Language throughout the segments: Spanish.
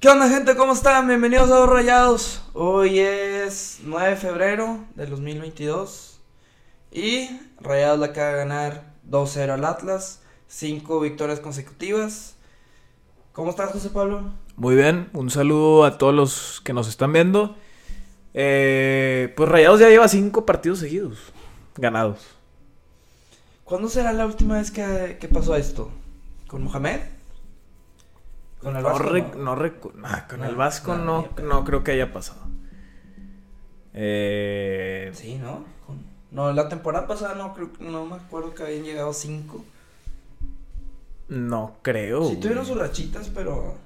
¿Qué onda gente? ¿Cómo están? Bienvenidos a Dos Rayados. Hoy es 9 de febrero del 2022 y Rayados le acaba de ganar 2-0 al Atlas, 5 victorias consecutivas. ¿Cómo estás José Pablo? Muy bien, un saludo a todos los que nos están viendo. Eh, pues Rayados ya lleva 5 partidos seguidos ganados. ¿Cuándo será la última vez que, que pasó esto? ¿Con Mohamed? Con el Vasco. No, no, con el Vasco no, no, creo que haya pasado. Eh... Sí, ¿no? No, la temporada pasada no creo, no me acuerdo que habían llegado cinco. No creo. Sí tuvieron sus rachitas, pero.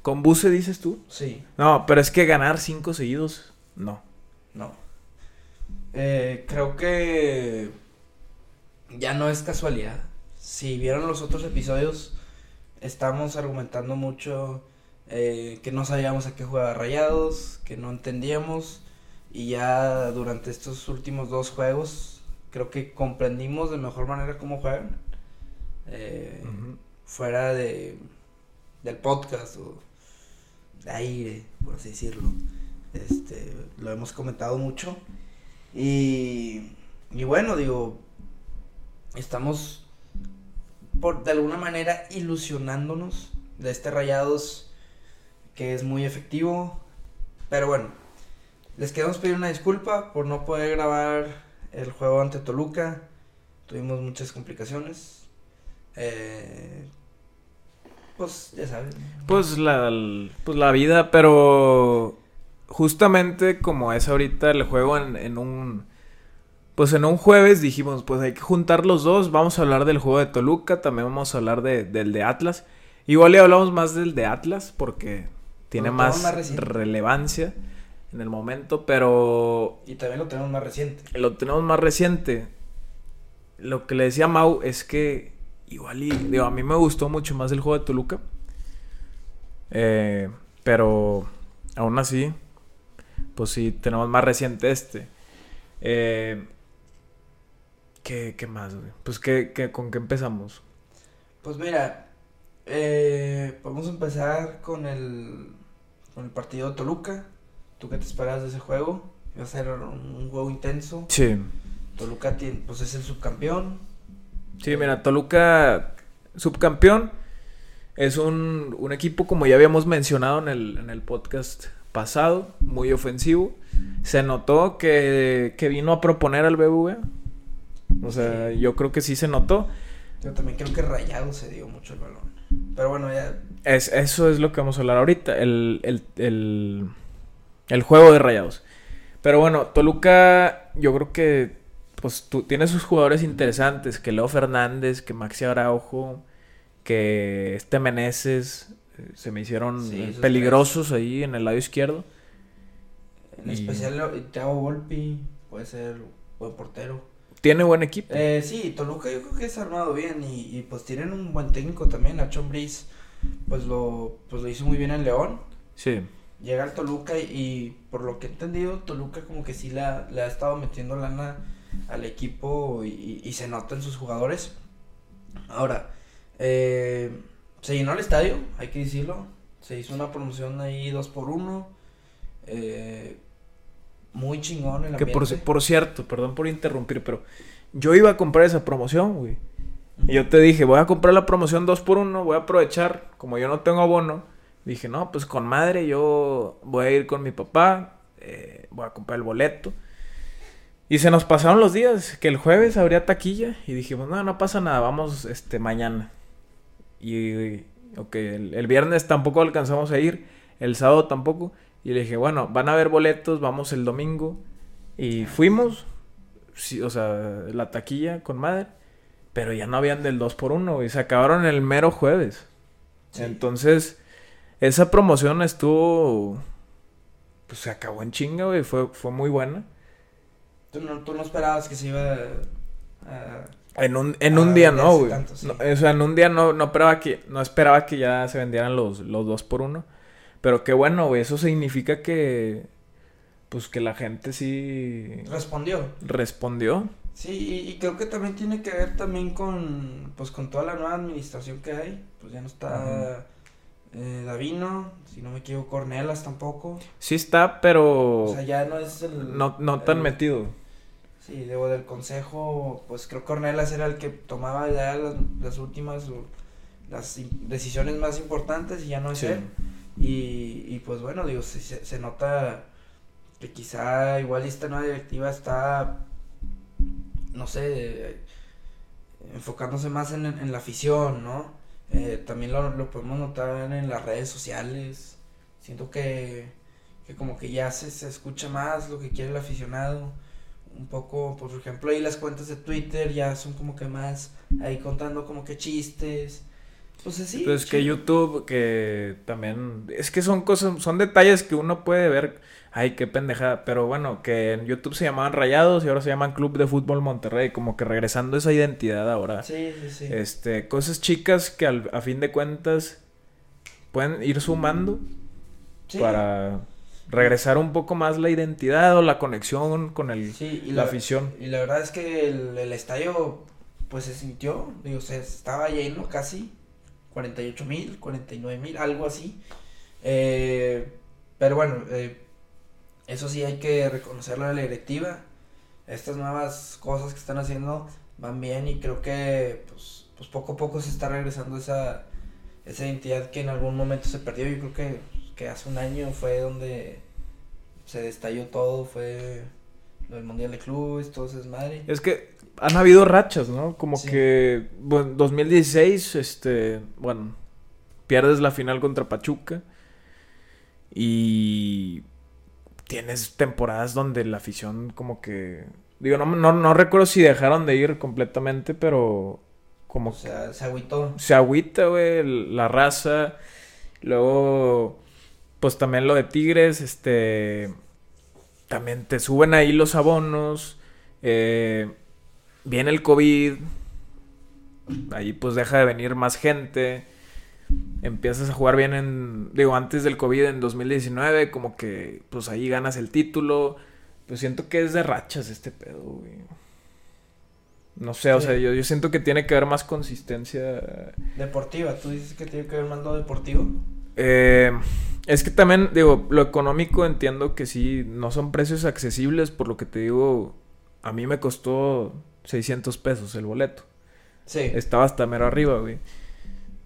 ¿Con Buse dices tú? Sí. No, pero es que ganar cinco seguidos, no. No. Eh, creo que ya no es casualidad. Si vieron los otros episodios, estamos argumentando mucho eh, que no sabíamos a qué jugaba Rayados, que no entendíamos y ya durante estos últimos dos juegos creo que comprendimos de mejor manera cómo juegan. Eh, fuera de del podcast o de aire, por así decirlo. Este, lo hemos comentado mucho. Y, y bueno, digo, estamos por de alguna manera ilusionándonos de este Rayados que es muy efectivo. Pero bueno, les queremos pedir una disculpa por no poder grabar el juego ante Toluca. Tuvimos muchas complicaciones. Eh, pues ya saben. Pues la, pues la vida, pero justamente como es ahorita el juego en un pues en un jueves dijimos, pues hay que juntar los dos, vamos a hablar del juego de Toluca, también vamos a hablar de, del de Atlas. Igual ya hablamos más del de Atlas porque tiene más, relevancia en el momento, pero... Y también lo tenemos más reciente. Lo tenemos más reciente. Lo que le decía a Mau es que igual y, digo, a mí me gustó mucho más el juego de Toluca. Eh, pero aún así, pues sí, tenemos más reciente este. Eh, ¿Qué, qué más, güey? Pues, ¿qué, qué, con qué empezamos? Pues mira, eh, vamos a empezar con el, con el partido de Toluca. ¿Tú qué te esperas de ese juego? Va a ser un juego intenso. Sí. Toluca tiene, pues es el subcampeón. Sí, mira, Toluca, subcampeón, es un, un equipo, como ya habíamos mencionado en el, en el podcast pasado, muy ofensivo. Se notó que, que vino a proponer al BBVA o sea, yo creo que sí se notó. Yo también creo que Rayado se dio mucho el balón. Pero bueno, ya. Es, eso es lo que vamos a hablar ahorita. El, el, el, el juego de Rayados. Pero bueno, Toluca, yo creo que pues tú, tiene sus jugadores interesantes, que Leo Fernández, que Maxi Araujo, que este Meneses, eh, se me hicieron peligrosos ahí en el lado izquierdo. En especial Thiago Volpi, puede ser buen portero. Tiene buen equipo. Eh, sí, Toluca yo creo que es armado bien y, pues tienen un buen técnico también. Nacho Briz pues lo, pues lo hizo muy bien en León. Sí. Llega al Toluca y, por lo que he entendido, Toluca como que sí le ha, le ha estado metiendo lana al equipo y, se nota en sus jugadores. Ahora, eh, se llenó el estadio, hay que decirlo. Se hizo una promoción ahí dos por uno. Eh, muy chingón el Que por, por, cierto, perdón por interrumpir, pero yo iba a comprar esa promoción, güey. Y yo te dije, voy a comprar la promoción 2 por 1 voy a aprovechar, como yo no tengo abono. Dije, no, pues con madre, yo voy a ir con mi papá, eh, voy a comprar el boleto. Y se nos pasaron los días, que el jueves habría taquilla. Y dijimos, no, no pasa nada, vamos este mañana. Y, ok, el, el viernes tampoco alcanzamos a ir, el sábado tampoco. Y le dije, bueno, van a haber boletos, vamos el domingo. Y fuimos, sí, o sea, la taquilla con madre. Pero ya no habían del 2 por 1 y se acabaron el mero jueves. Entonces, esa promoción estuvo. Pues se acabó en chinga, güey. Fue, fue muy buena. ¿Tú no, tú no esperabas que se iba a. en un, en un día no, güey. o sea, en un día no, no, esperaba que, no esperaba que ya se vendieran los, los 2 por 1 pero qué bueno, güey. Eso significa que. Pues que la gente sí. Respondió. Respondió. Sí, y, creo que también tiene que ver también con. Pues con toda la nueva administración que hay. Pues ya no está. eh, Davino, si no me equivoco, Cornelas tampoco. Sí está, pero... O sea, ya no es el... No, no tan el- metido. Sí, debo del consejo, pues creo que Cornelas era el que tomaba ya las, las últimas, las decisiones más importantes y ya no es Sí. él. Y, y pues bueno, digo, se, se, nota que quizá igual esta nueva directiva está, no sé, enfocándose más en, la afición, ¿no? Eh, también lo, podemos notar en las redes sociales. Siento que, que como que ya se escucha más lo que quiere el aficionado. Un poco, por ejemplo, ahí las cuentas de Twitter ya son como que más ahí contando como que chistes. Pues así. Pues que. YouTube, que también... Es que son cosas, son detalles que uno puede ver. Ay, qué pendejada. Pero bueno, que en YouTube se llamaban Rayados y ahora se llaman Club de Fútbol Monterrey. Como que regresando esa identidad ahora. Sí, sí, sí. Este, cosas chicas que al- a fin de cuentas pueden ir sumando Sí. para regresar un poco más la identidad o la conexión con el, Sí, y la la, afición. y la verdad es que el, el estadio, pues se sintió, digo, se estaba lleno casi, 48 mil, 49 mil, algo así. Eh, pero bueno, eh, eso sí hay que reconocerlo a la directiva. Estas nuevas cosas que están haciendo van bien y creo que pues, pues poco a poco se está regresando esa, esa identidad que en algún momento se perdió. Yo creo que, que hace un año fue donde se destalló todo, fue del Mundial de Clubes, todo ese desmadre. Es que han habido rachas, ¿no? Como Sí. que, bueno, 2016, este, bueno, pierdes la final contra Pachuca y tienes temporadas donde la afición como que, digo, no, no, no recuerdo si dejaron de ir completamente, pero como O sea, se agüitó. se agüita, güey, el- la raza. Luego, pues también lo de Tigres, este, también te suben ahí los abonos. eh, viene el COVID. Ahí pues deja de venir más gente. Empiezas a jugar bien en, digo, antes del COVID en 2019, como que pues ahí ganas el título. Pues siento que es de rachas este pedo, güey. No sé, o sea, yo, yo siento que tiene que haber más consistencia. Deportiva, tú dices que tiene que ver más lo deportivo. Eh, es que también, digo, lo económico entiendo que sí, no son precios accesibles, por lo que te digo, a mí me costó 600 pesos el boleto. Sí. Estaba hasta mero arriba, güey.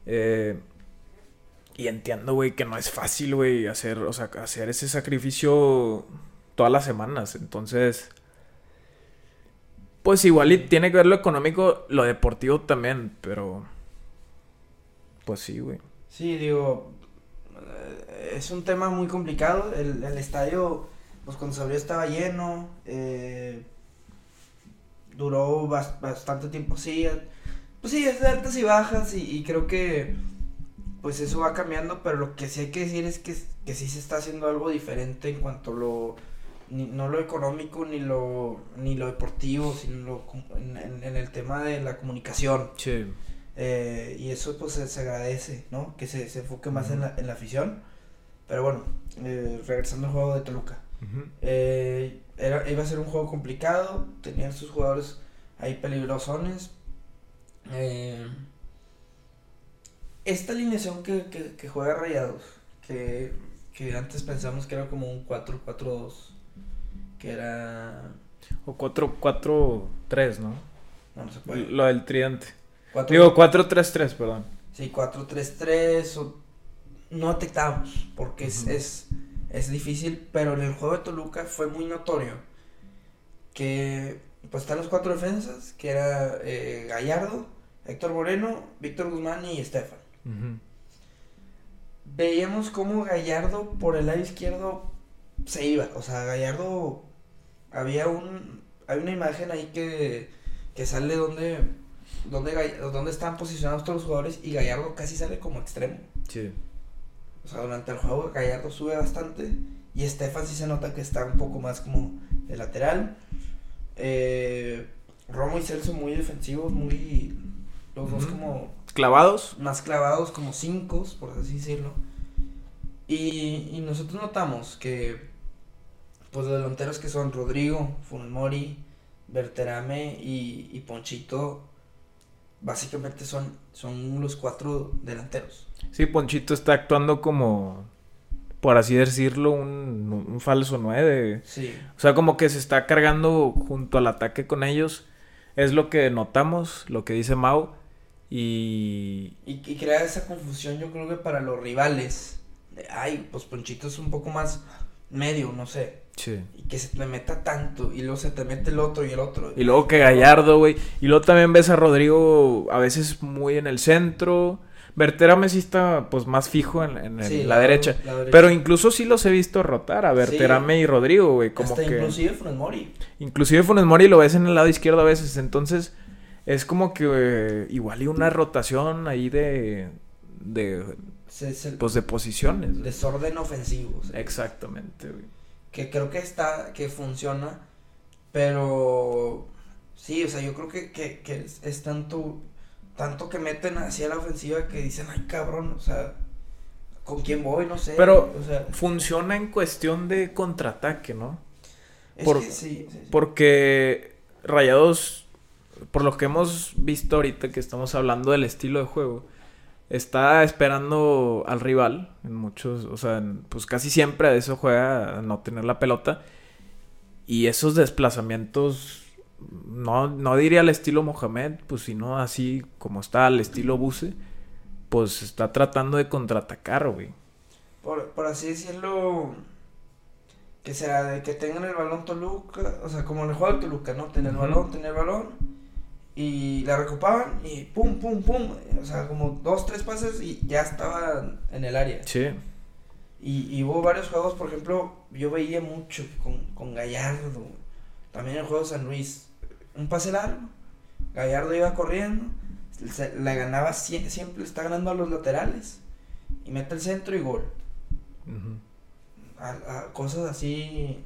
Eh, y entiendo, güey, que no es fácil, güey, hacer, o sea, hacer ese sacrificio todas las semanas. Entonces, pues igual y tiene que ver lo económico, lo deportivo también, pero... Pues sí, güey. Sí, digo, es un tema muy complicado. El, el estadio, pues cuando se abrió estaba lleno. eh, duró bas- bastante tiempo así. Pues sí, es de altas y bajas y, creo que pues eso va cambiando, pero lo que sí hay que decir es que, que sí se está haciendo algo diferente en cuanto a lo, ni- no lo económico ni lo, ni lo deportivo, sino lo en- en el tema de la comunicación. Sí. Eh, y eso pues se, agradece, ¿no? Que se, se enfoque más en, la, en la afición. Pero bueno, eh, regresando al juego de Toluca. Eh, era, iba a ser un juego complicado, tenían sus jugadores ahí peligrosones. esta alineación que, que, juega Rayados, que, que antes pensamos que era como un 4-4-2, que era... O 4-4-3, ¿no? No, no se puede. Lo del triante. Digo, 4-3-3, perdón. Sí, 4-3-3. No detectábamos, porque es, es, es, difícil, pero en el juego de Toluca fue muy notorio que pues están los cuatro defensas, que era eh, Gallardo, Héctor Moreno, Víctor Guzmán y Estefan. Veíamos cómo Gallardo por el lado izquierdo se iba. O sea, Gallardo había un. Hay una imagen ahí que, que sale donde donde, Gall- donde están posicionados todos los jugadores y Gallardo casi sale como extremo. Sí. O sea, durante el juego Gallardo sube bastante y Estefan sí se nota que está un poco más como de lateral. Eh, Romo y Celso muy defensivos, muy los dos como ¿Clavados? más clavados, como cinco, por así decirlo. Y, y nosotros notamos que pues los delanteros que son Rodrigo, Funemori, Berterame y, y Ponchito básicamente son, son los cuatro delanteros. Sí, Ponchito está actuando como, por así decirlo, un, un falso nueve. Sí. O sea, como que se está cargando junto al ataque con ellos. Es lo que notamos, lo que dice Mau. Y, Y, y crea esa confusión, yo creo que para los rivales. De, ay, pues Ponchito es un poco más medio, no sé. Sí. Y que se te meta tanto. Y luego se te mete el otro y el otro. Y luego que Gallardo, güey. Y luego también ves a Rodrigo a veces muy en el centro. Berterame sí está pues más fijo en, en el- Sí, la, derecha. la derecha. Pero incluso sí los he visto rotar a Berterame y Rodrigo, güey. Como Hasta que... inclusive Funes Mori. Inclusive Funes Mori lo ves en el lado izquierdo a veces. Entonces es como que eh, igual y una rotación ahí de... De... Se- se- Pues de posiciones. desorden ofensivo. Exactamente, güey. Que creo que está, que funciona, pero sí, o sea, yo creo que, que, que es, es tanto, tanto que meten hacia la ofensiva que dicen, ay cabrón, o sea, ¿con quién voy? No sé. Pero- o sea, Funciona en cuestión de contraataque, ¿no? es por- que sí, sí, sí. Porque Rayados, por lo que hemos visto ahorita que estamos hablando del estilo de juego, está esperando al rival en muchos, o sea, en- pues casi siempre a eso juega a no tener la pelota y esos desplazamientos no, no diría al estilo Mohamed, pues sino así como está al estilo Buse, pues está tratando de contraatacar, güey. Por, por así decirlo, que será de que tengan el balón Toluca, o sea, como en el juego de Toluca, ¿no? Tener el balón, tener el balón, y la recopaban, y pum, pum, pum, o sea, como dos, tres pases y ya estaba en el área. Sí. Y, y hubo varios juegos, por ejemplo, yo veía mucho con, con Gallardo, también el juego de San Luis, un pase largo, Gallardo iba corriendo, se- le ganaba, sie- siempre le está ganando a los laterales, y mete el centro y gol. Ujú. A, a cosas así,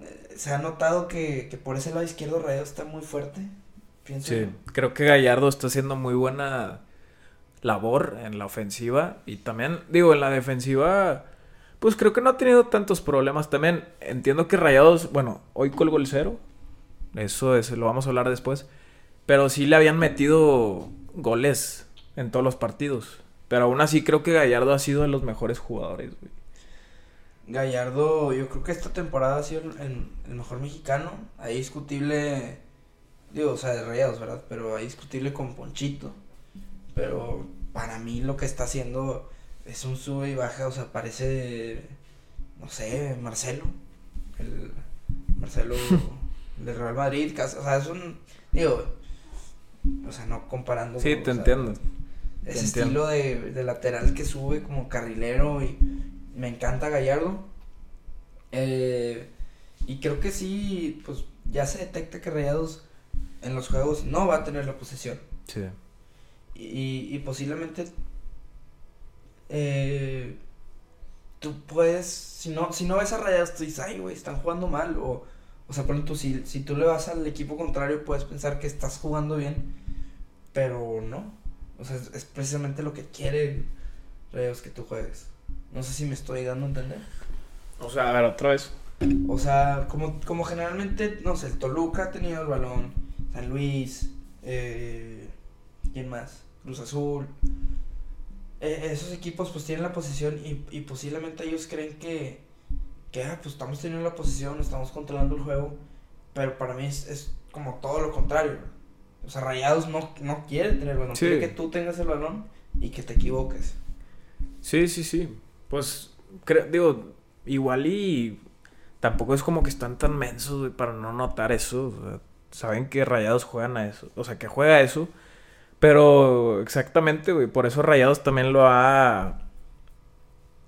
eh, se ha notado que, que por ese lado izquierdo Rayo está muy fuerte, pienso Sí, creo que Gallardo está haciendo muy buena labor en la ofensiva y también, digo, en la defensiva, pues creo que no ha tenido tantos problemas. También entiendo que Rayados, bueno, hoy colgó el cero, eso es, lo vamos a hablar después, pero sí le habían metido goles en todos los partidos. Pero aún así creo que Gallardo ha sido de los mejores jugadores, güey. Gallardo, yo creo que esta temporada ha sido el, el- el mejor mexicano. Ahí discutible, digo, o sea, de rayados, ¿verdad? Pero ahí discutible con Ponchito. Pero para mí lo que está haciendo es un sube y baja, o sea, parece, no sé, Marcelo. El Marcelo del Real Madrid, o sea, es un, digo, o sea, no comparando. Sí, o te sea, entiendo. ese Te estilo de, de lateral que sube como carrilero y me encanta Gallardo. Eh, y creo que sí, pues ya se detecta que Rayados en los juegos no va a tener la posesión. Sí. Y, y posiblemente eh, tú puedes, si no, si no ves a Rayados, tú dices, ay, güey, están jugando mal. O, o sea, por ejemplo, si, si tú le vas al equipo contrario, puedes pensar que estás jugando bien, pero no. O sea, es, es precisamente lo que quieren Rayados que tú juegues. No sé si me estoy dando a entender. O sea, a ver, otra vez. O sea, como, como generalmente, no sé, el Toluca ha tenido el balón, San Luis, eh, ¿quién más? Cruz Azul. Eh, esos equipos pues tienen la posesión y, y posiblemente ellos creen que, que ah, pues estamos teniendo la posesión, estamos controlando el juego, pero para mí es, es como todo lo contrario. O sea, Rayados no, no quiere tener el balón, Sí. quiere que tú tengas el balón y que te equivoques. Sí, sí, sí. Pues, creo, digo, igual y tampoco es como que están tan mensos, güey, para no notar eso. o sea, saben que Rayados juegan a eso. O sea, que juega a eso. Pero exactamente, güey. Por eso Rayados también lo ha.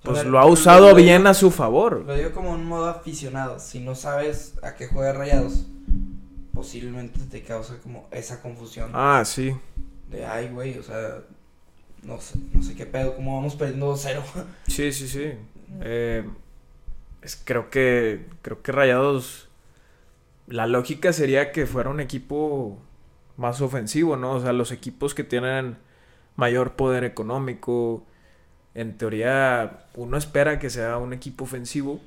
Pues lo ha usado lo- bien a su favor. Lo digo como un modo aficionado. Si no sabes a qué juega Rayados, posiblemente te causa como esa confusión. Ah, sí. De, ay, güey, o sea, no sé, no sé qué pedo, cómo vamos perdiendo 2-0. Sí, sí, sí. Eh, es, creo que. Creo que Rayados. La lógica sería que fuera un equipo más ofensivo, ¿no? O sea, los equipos que tienen mayor poder económico. En teoría, uno espera que sea un equipo ofensivo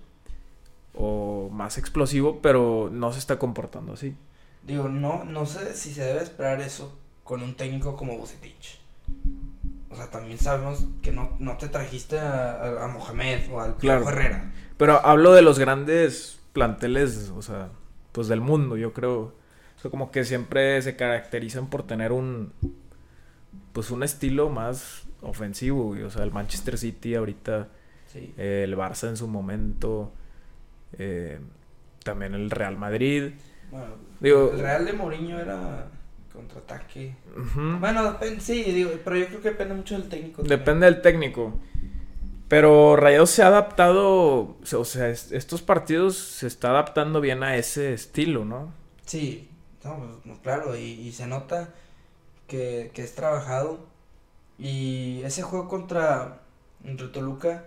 o más explosivo, pero no se está comportando así. Digo, no, no sé si se debe esperar eso con un técnico como Bucetich. O sea, también sabemos que no, no te trajiste a, a Mohamed o al Claro. Herrera. Pero hablo de los grandes planteles, o sea, pues del mundo, yo creo. O sea, como que siempre se caracterizan por tener un, pues un estilo más ofensivo, güey. O sea, el Manchester City ahorita, Sí. eh, el Barça en su momento, eh, también el Real Madrid. Bueno, Digo- el Real de Mourinho era contraataque. Bueno, sí, digo, pero yo creo que depende mucho del técnico. también. Depende del técnico. Pero Rayados se ha adaptado, o sea, es- estos partidos se está adaptando bien a ese estilo, ¿no? Sí, no, pues, claro, y, y se nota que, que es trabajado. Y ese juego contra, contra Toluca,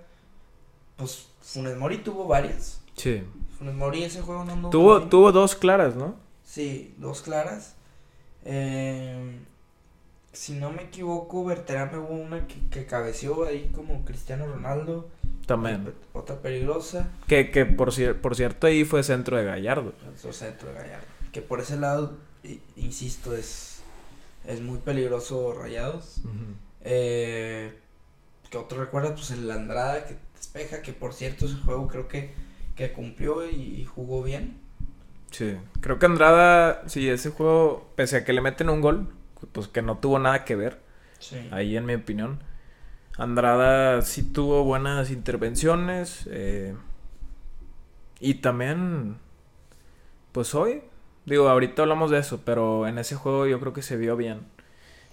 pues Funes Mori tuvo varias. Sí. Funes Mori ese juego no Tuvo, bien. tuvo dos claras, ¿no? Sí, dos claras. Eh, si no me equivoco, Berterame hubo una que, que cabeceó ahí como Cristiano Ronaldo. También. Otra peligrosa. Que, que por, cier- por cierto ahí fue centro de Gallardo. Centro de Gallardo. Que por ese lado, insisto, es, es muy peligroso Rayados. Eh, que otro recuerda, pues el Andrada que despeja, que por cierto ese juego creo que, que cumplió y, y jugó bien. Sí. Creo que Andrada, sí, ese juego, pese a que le meten un gol, pues que no tuvo nada que ver, Sí. ahí en mi opinión. Andrada sí tuvo buenas intervenciones. eh, y también, pues hoy, digo, ahorita hablamos de eso, pero en ese juego yo creo que se vio bien.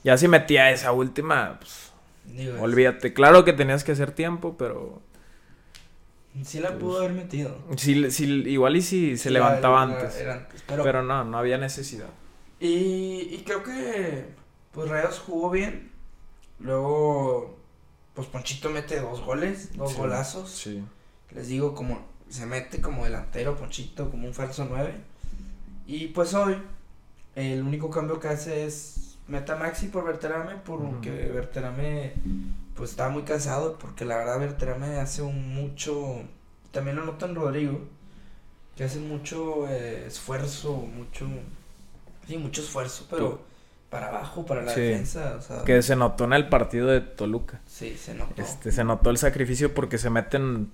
Ya si metía esa última, pues, Digo, olvídate. Claro que tenías que hacer tiempo, pero Sí la pudo haber metido. sí, sí, igual y si se levantaba era- antes. era antes, pero, Pero no, no había necesidad. Y, y creo que pues Rayados jugó bien. Luego, pues Ponchito mete dos goles, dos Sí, golazos. Sí. Les digo, como se mete como delantero Ponchito, como un falso 9. Y pues hoy, el único cambio que hace es meta Maxi por Berterame, porque Ujú. Berterame pues estaba muy cansado, porque la verdad Berterame hace un mucho, también lo nota en Rodrigo, que hace mucho eh, esfuerzo, mucho, sí, mucho esfuerzo, pero Tú- para abajo, para la Sí. defensa, o sea, Que se notó en el partido de Toluca. sí, se notó. Este, se notó el sacrificio porque se meten,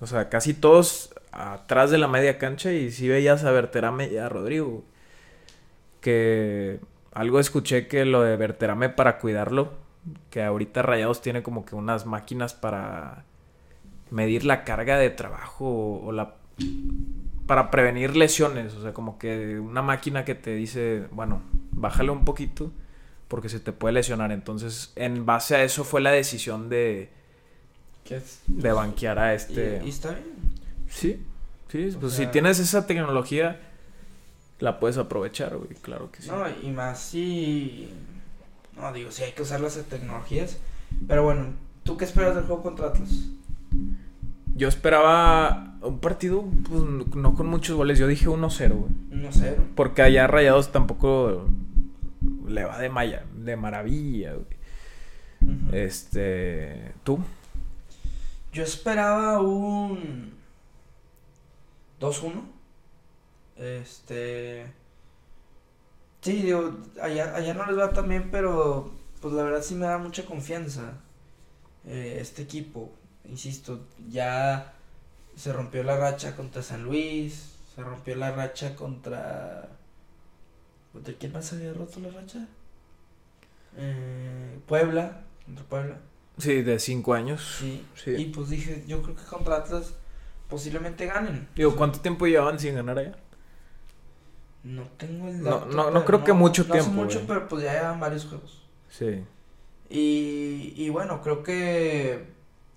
o sea, casi todos atrás de la media cancha y sí veías a Berterame y a Rodrigo. Que algo escuché que lo de Berterame para cuidarlo, que ahorita Rayados tiene como que unas máquinas para medir la carga de trabajo o, o la para prevenir lesiones, o sea, como que una máquina que te dice, bueno, bájale un poquito porque se te puede lesionar. Entonces, en base a eso fue la decisión de, de banquear a y, este. y está bien. Sí, sí, O pues sea- si tienes esa tecnología, la puedes aprovechar, güey, claro que sí. No, y más si. No, digo, sí hay que usar las tecnologías. Pero bueno, ¿tú qué esperas del juego contra Atlas? Yo esperaba un partido, pues, no con muchos goles, yo dije 1-0, güey. 1-0. Porque allá Rayados tampoco le va de, maya, de maravilla, güey. Ujú. Este, ¿tú? Yo esperaba un 2-1. Este. Sí, digo, allá, allá no les va tan bien, pero pues la verdad sí me da mucha confianza eh, este equipo. Insisto, ya se rompió la racha contra San Luis, se rompió la racha contra... ¿Contra quién más había roto la racha? Eh, Puebla, contra Puebla. Sí, de 5 años. Sí. Sí. Y pues dije, yo creo que contra Atlas posiblemente ganen. Digo, ¿cuánto tiempo llevaban sin ganar allá? No tengo el No, dato. no- no pero creo que mucho no tiempo, mucho, güey. pero pues ya llevan varios juegos. Sí. Y, y bueno, creo que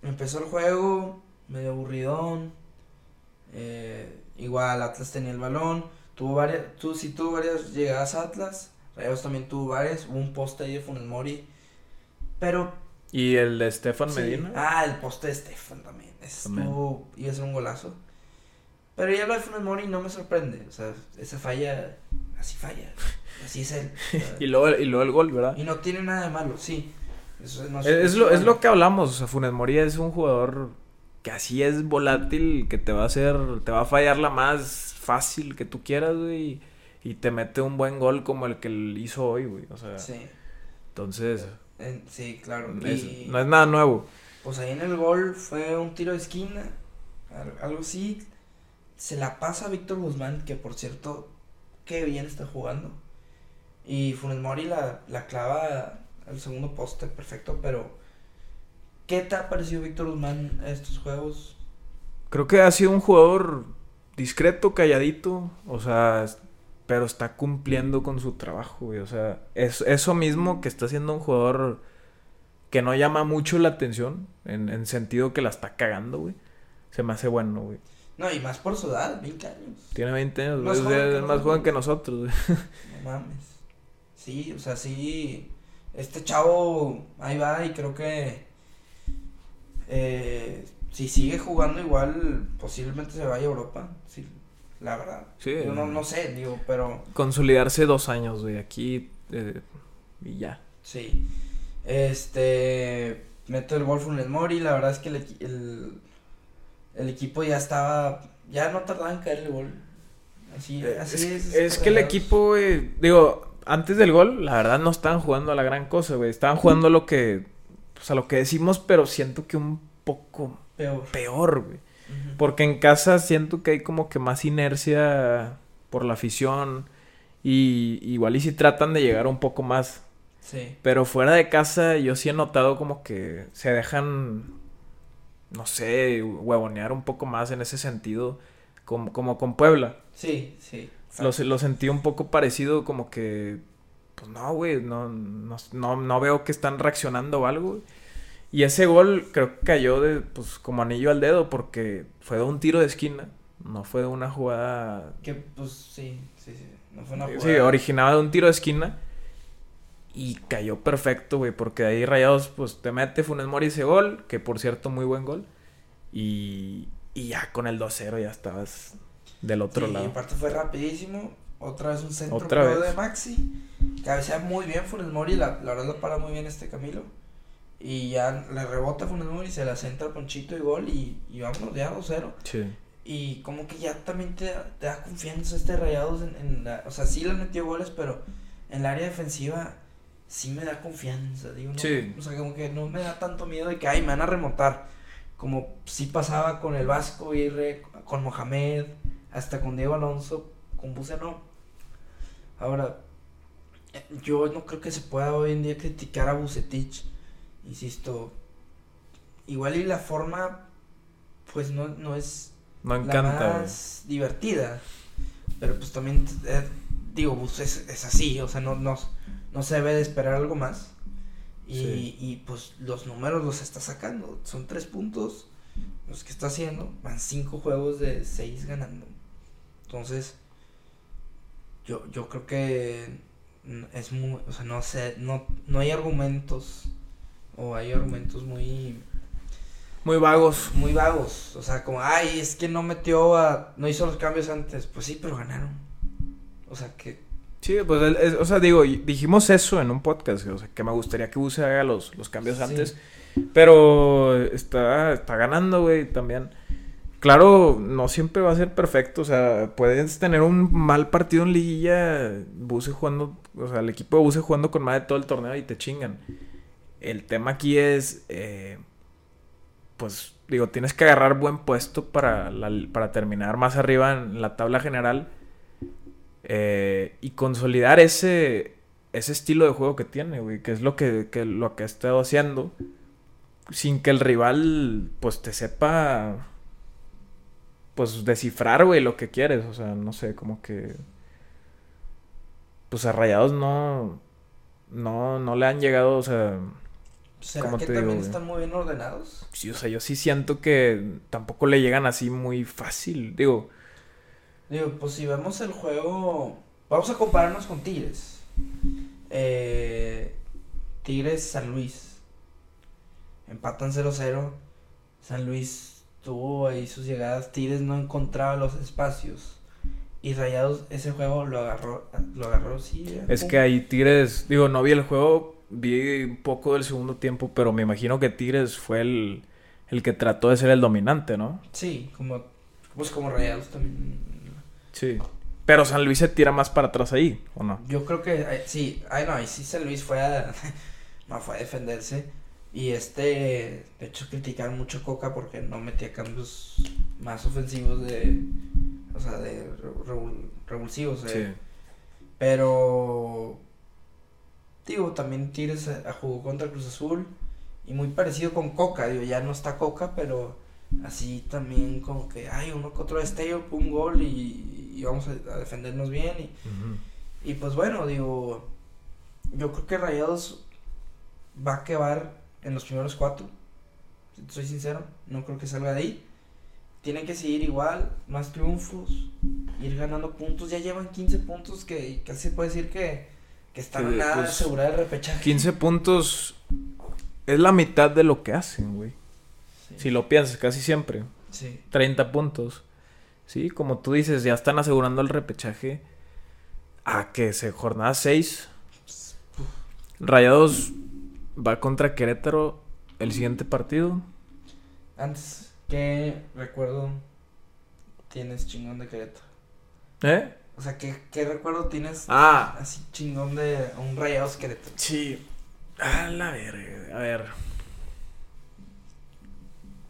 empezó el juego medio aburridón. eh, igual Atlas tenía el balón. Tuvo varias, tú sí tuvo varias llegadas a Atlas. Rayados también tuvo varias. Hubo un poste ahí de Funes Mori. Pero ¿Y el de Stefan Sí. Medina? Ah, el poste de Stefan también. Estuvo- iba a ser un golazo. Pero ya lo de Funes Mori no me sorprende. O sea, esa falla, así falla. Así es él. Y luego, y luego el gol, ¿verdad? y no tiene nada de malo, sí. Eso no Es, es lo, es lo que hablamos, o sea, Funes Mori es un jugador que así es volátil, que te va a hacer, te va a fallar la más fácil que tú quieras, güey. y te mete un buen gol como el que hizo hoy, güey. O sea, Sí, entonces, en- sí, claro. es- Y, no es nada nuevo. Pues ahí en el gol fue un tiro de esquina, al- algo así. Se la pasa a Víctor Guzmán, que por cierto, qué bien está jugando. Y Funes Mori la, la clava al segundo poste, perfecto, pero ¿qué te ha parecido Víctor Guzmán a estos juegos? Creo que ha sido un jugador discreto, calladito, o sea, pero está cumpliendo con su trabajo, güey. O sea, es eso mismo que está haciendo un jugador que no llama mucho la atención, en, en sentido que la está cagando, güey. Se me hace bueno, güey. No, y más por su edad, 20 años. Tiene 20 años, es, más joven que nosotros, güey. No mames. Sí, o sea, sí. Este chavo ahí va y creo que eh, si sigue jugando igual, posiblemente se vaya a Europa. Sí, la verdad. Sí. Yo no, no sé, digo, pero Consolidarse dos años, güey, aquí eh, y ya. sí. Este. Meto el gol Funes Mori. La verdad es que el, el, el equipo ya estaba. Ya no tardaba en caer el gol. Así, así es, es. es que el equipo, güey, digo, antes del gol, la verdad no estaban jugando a la gran cosa, güey. Estaban jugando lo que, pues a lo que decimos, pero siento que un poco Peor. peor, güey. Porque en casa siento que hay como que más inercia por la afición. Y igual y si tratan de llegar un poco más. Sí. Pero fuera de casa yo sí he notado como que se dejan, no sé, huevonear un poco más en ese sentido. Como, como con Puebla. Sí, sí. Lo, lo sentí un poco parecido como que... Pues no, güey, no, no, no, no veo que están reaccionando o algo. Y ese gol creo que cayó de, pues, como anillo al dedo porque fue de un tiro de esquina. No fue de una jugada... Que pues sí, sí, sí. No fue una Sí, jugada. originaba de un tiro de esquina. Y cayó perfecto, güey, porque de ahí Rayados, pues, te mete Funes Mori ese gol, que por cierto, muy buen gol. Y, y ya con el 2-0 ya estabas del otro Sí, y lado. aparte fue rapidísimo. Otra vez un centro Otra vez. de Maxi. Cabecea muy bien Funes Mori. La, la verdad lo para muy bien este Camilo. Y ya le rebota Funes Mori, se la centra Ponchito y gol. Y, y vámonos ya 2-0. Sí. Y como que ya también te, da- te da confianza este Rayados en, en la... O sea, sí le metió goles, pero en el área defensiva sí me da confianza. Digo, no, Sí. O sea, como que no me da tanto miedo de que, ay, me van a remontar. Como sí pasaba con el Vasco y con Mohamed, hasta con Diego Alonso, con Buse no. Ahora, yo no creo que se pueda hoy en día criticar a Bucetich. Insisto, igual y la forma, pues no, no es No la encanta, güey. más divertida. Pero pues también, eh, digo, pues es, es así, o sea, no, no, no se debe de esperar algo más. Y, Sí. y pues los números los está sacando. Son tres puntos los que está haciendo. Van cinco juegos de seis ganando. Entonces, yo, yo creo que es muy, o sea, no sé, no, no hay argumentos. O hay argumentos muy Muy vagos. muy vagos. O sea, como, ay, es que no metió a. No hizo los cambios antes. Pues sí, pero ganaron. O sea, que. Sí, pues, es- o sea, digo, dijimos eso en un podcast, o sea, que me gustaría que Buse haga los, los cambios Sí. antes, pero está, está ganando, güey, también. Claro, no siempre va a ser perfecto, o sea, puedes tener un mal partido en liguilla, Buse o sea, el equipo de Buse jugando con más de todo el torneo y te chingan. El tema aquí es, eh, pues, digo, tienes que agarrar buen puesto para, para terminar más arriba en la tabla general. Eh, y consolidar ese, ese estilo de juego que tiene, güey, que es lo que, que lo que ha estado haciendo, sin que el rival, pues, te sepa, pues, descifrar, güey, lo que quieres, o sea, no sé, como que, pues, a Rayados no, no, no le han llegado, o sea, ¿Será ¿Cómo que te también están muy bien ordenados? sí, o sea, yo sí siento que tampoco le llegan así muy fácil, digo, Digo, pues si vemos el juego. Vamos a compararnos con Tigres. Eh, Tigres San Luis. Empatan 0-0. San Luis tuvo ahí sus llegadas. Tigres no encontraba los espacios. Y Rayados ese juego lo agarró. Lo agarró, sí. Es pum. que ahí Tigres, digo, no vi el juego, vi un poco del segundo tiempo, pero me imagino que Tigres fue el, el que trató de ser el dominante, ¿no? Sí, como. Pues como Rayados también. Sí. Pero San Luis se tira más para atrás ahí, ¿o no? Yo creo que eh, sí, ay no, ahí sí San Luis fue a, no, fue a defenderse. Y este, de hecho, criticaron mucho a Coca porque no metía cambios más ofensivos de, o sea, de revulsivos. eh. Sí. Pero, digo, también Tigres a jugó contra Cruz Azul y muy parecido con Coca, digo, ya no está Coca, pero así también como que, ay, uno que otro destello, un gol y, y vamos a, a defendernos bien y, y pues bueno, digo, yo creo que Rayados va a quedar en los primeros cuatro. Soy sincero, no creo que salga de ahí. Tienen que seguir igual, más triunfos, ir ganando puntos. Ya llevan 15 puntos que casi se puede decir que, que están Que, nada pues, asegurar el repechaje. 15 puntos es la mitad de lo que hacen, güey. Sí. Si lo piensas, casi siempre. Sí. 30 puntos. Sí, como tú dices, ya están asegurando el repechaje. A que se jornada 6. Rayados va contra Querétaro el siguiente partido. Antes, ¿qué recuerdo tienes chingón de Querétaro? ¿Eh? O sea, ¿qué, qué recuerdo tienes Ah, así chingón de un Rayados Querétaro? sí. A la verga. A ver.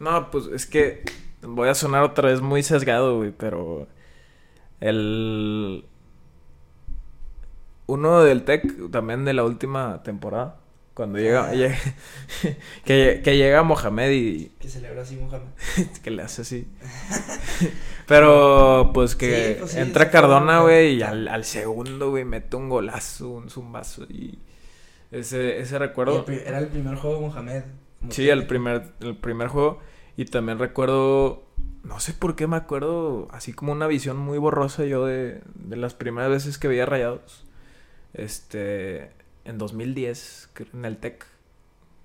No, pues es que voy a sonar otra vez muy sesgado, güey, pero el uno del Tec también de la última temporada, cuando llega, Ah. llega- que, que llega Mohamed y Que celebra así Mohamed. que le hace así. Pero pues que Sí, pues sí, entra Cardona, güey, y al, al segundo, güey, mete un golazo, un zumbazo y ese ese recuerdo. el era el primer juego de Mohamed. Sí, el primer, el primer juego. Y también recuerdo, no sé por qué me acuerdo, así como una visión muy borrosa yo de, de las primeras veces que veía Rayados. Este, en 2010, que- en el TEC,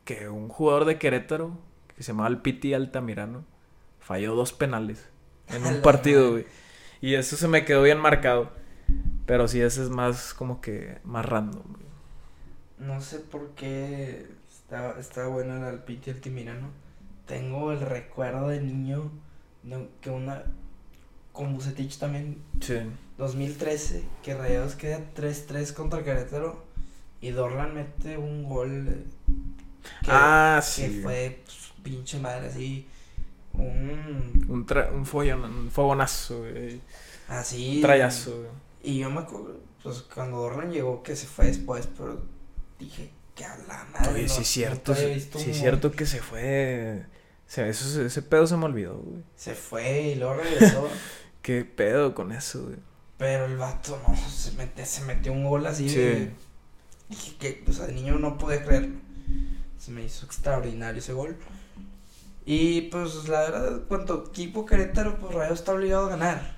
que un jugador de Querétaro, que se llamaba el Piti Altamirano, falló dos penales en un partido, güey. Y eso se me quedó bien marcado. Pero sí, ese es más como que más random, güey. No sé por qué está, está bueno el Alpiti Altamirano. Tengo el recuerdo de niño de que una. Con Bucetich también, Sí. 2013, que Rayados queda 3-3 contra Querétaro. Y Dorlan mete un gol. Que, ah, que sí. fue pues, pinche madre, así. Un. Un, tra- un follón, un fogonazo, güey. Así. Un trayazo, güey. Y yo me acuerdo, pues cuando Dorlan llegó, que se fue después, pero dije, que a la madre. Oye, no- sí es cierto, sí, sí cierto que se fue. Se, eso, se- ese pedo se me olvidó, güey. Se fue y luego regresó. Qué pedo con eso, güey. pero el vato no, se, mete, se metió un gol así. Sí. de- dije que, o sea, de niño no pude creerlo. Se me hizo extraordinario ese gol. Y pues la verdad, cuanto equipo Querétaro, pues Rayo está obligado a ganar.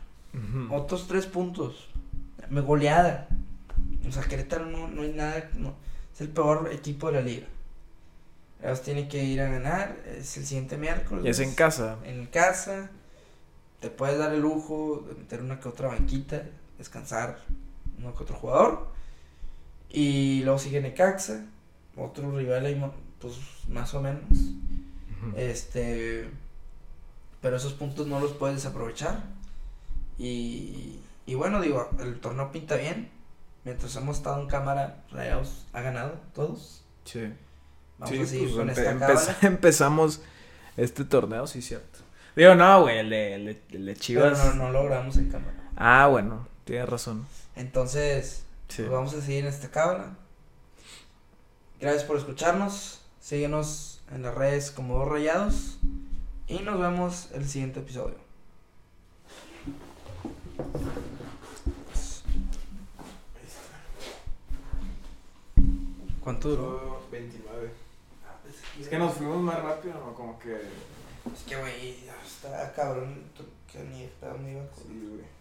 Otros tres puntos. Me goleada. O sea, Querétaro no, no hay nada. No, es el peor equipo de la liga. Rayos tiene que ir a ganar. Es el siguiente miércoles. Y es en casa. En casa. Te puedes dar el lujo de meter una que otra banquita. Descansar uno que otro jugador. Y luego sigue Necaxa. Otro rival ahí, pues más o menos. Este. Pero esos puntos no los puedes desaprovechar. Y, y bueno, digo, el torneo pinta bien. Mientras hemos estado en cámara, Rayados ha ganado todos. Sí. Vamos Sí, a seguir pues, con empe- esta cámara. empezamos este torneo, sí, cierto. Digo, no, güey, el de- el de Pero Chivas. no, no logramos en cámara. Ah, bueno, tienes razón. Entonces, Sí. pues vamos a seguir en esta cámara. Gracias por escucarnos. Síguenos en las redes como Dos Rayados. Y nos vemos el siguiente episodio. ¿Cuánto duró? 29. Es que nos fuimos más rápido, ¿no? Como que. Es que, güey, está cabrón. Que ni está dónde iba. Sí, güey.